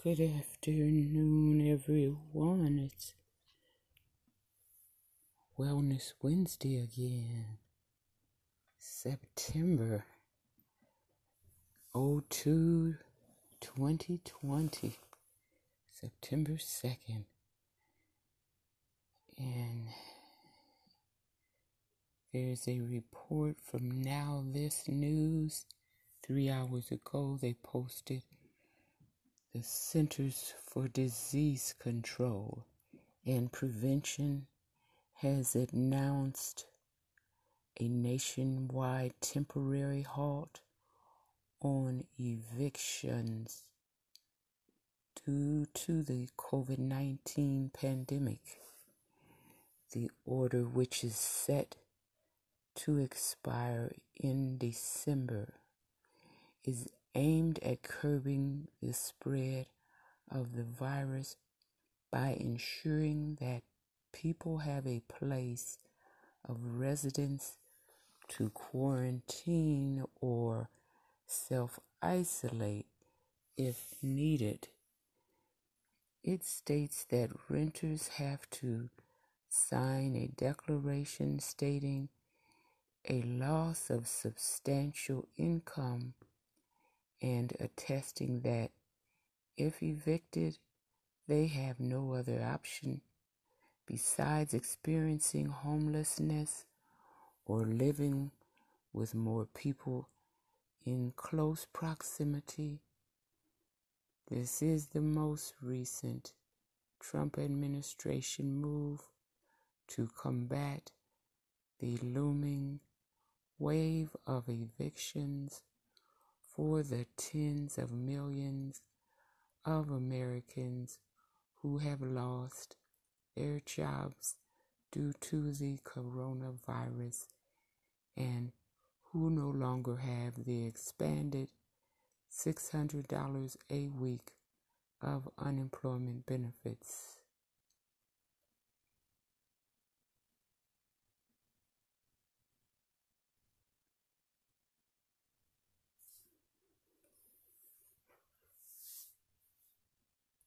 Good afternoon, everyone. It's Wellness Wednesday again. September 02 2020. September 2nd. And there's a report from NowThis News. Three hours ago, they posted the Centers for Disease Control and Prevention has announced a nationwide temporary halt on evictions due to the COVID 19 pandemic. The order, which is set to expire in December, is aimed at curbing the spread of the virus by ensuring that people have a place of residence to quarantine or self isolate if needed. It states that renters have to sign a declaration stating a loss of substantial income and attesting that if evicted, they have no other option besides experiencing homelessness or living with more people in close proximity. This is the most recent Trump administration move to combat the looming wave of evictions for the tens of millions of Americans who have lost their jobs due to the coronavirus and who no longer have the expanded $600 a week of unemployment benefits.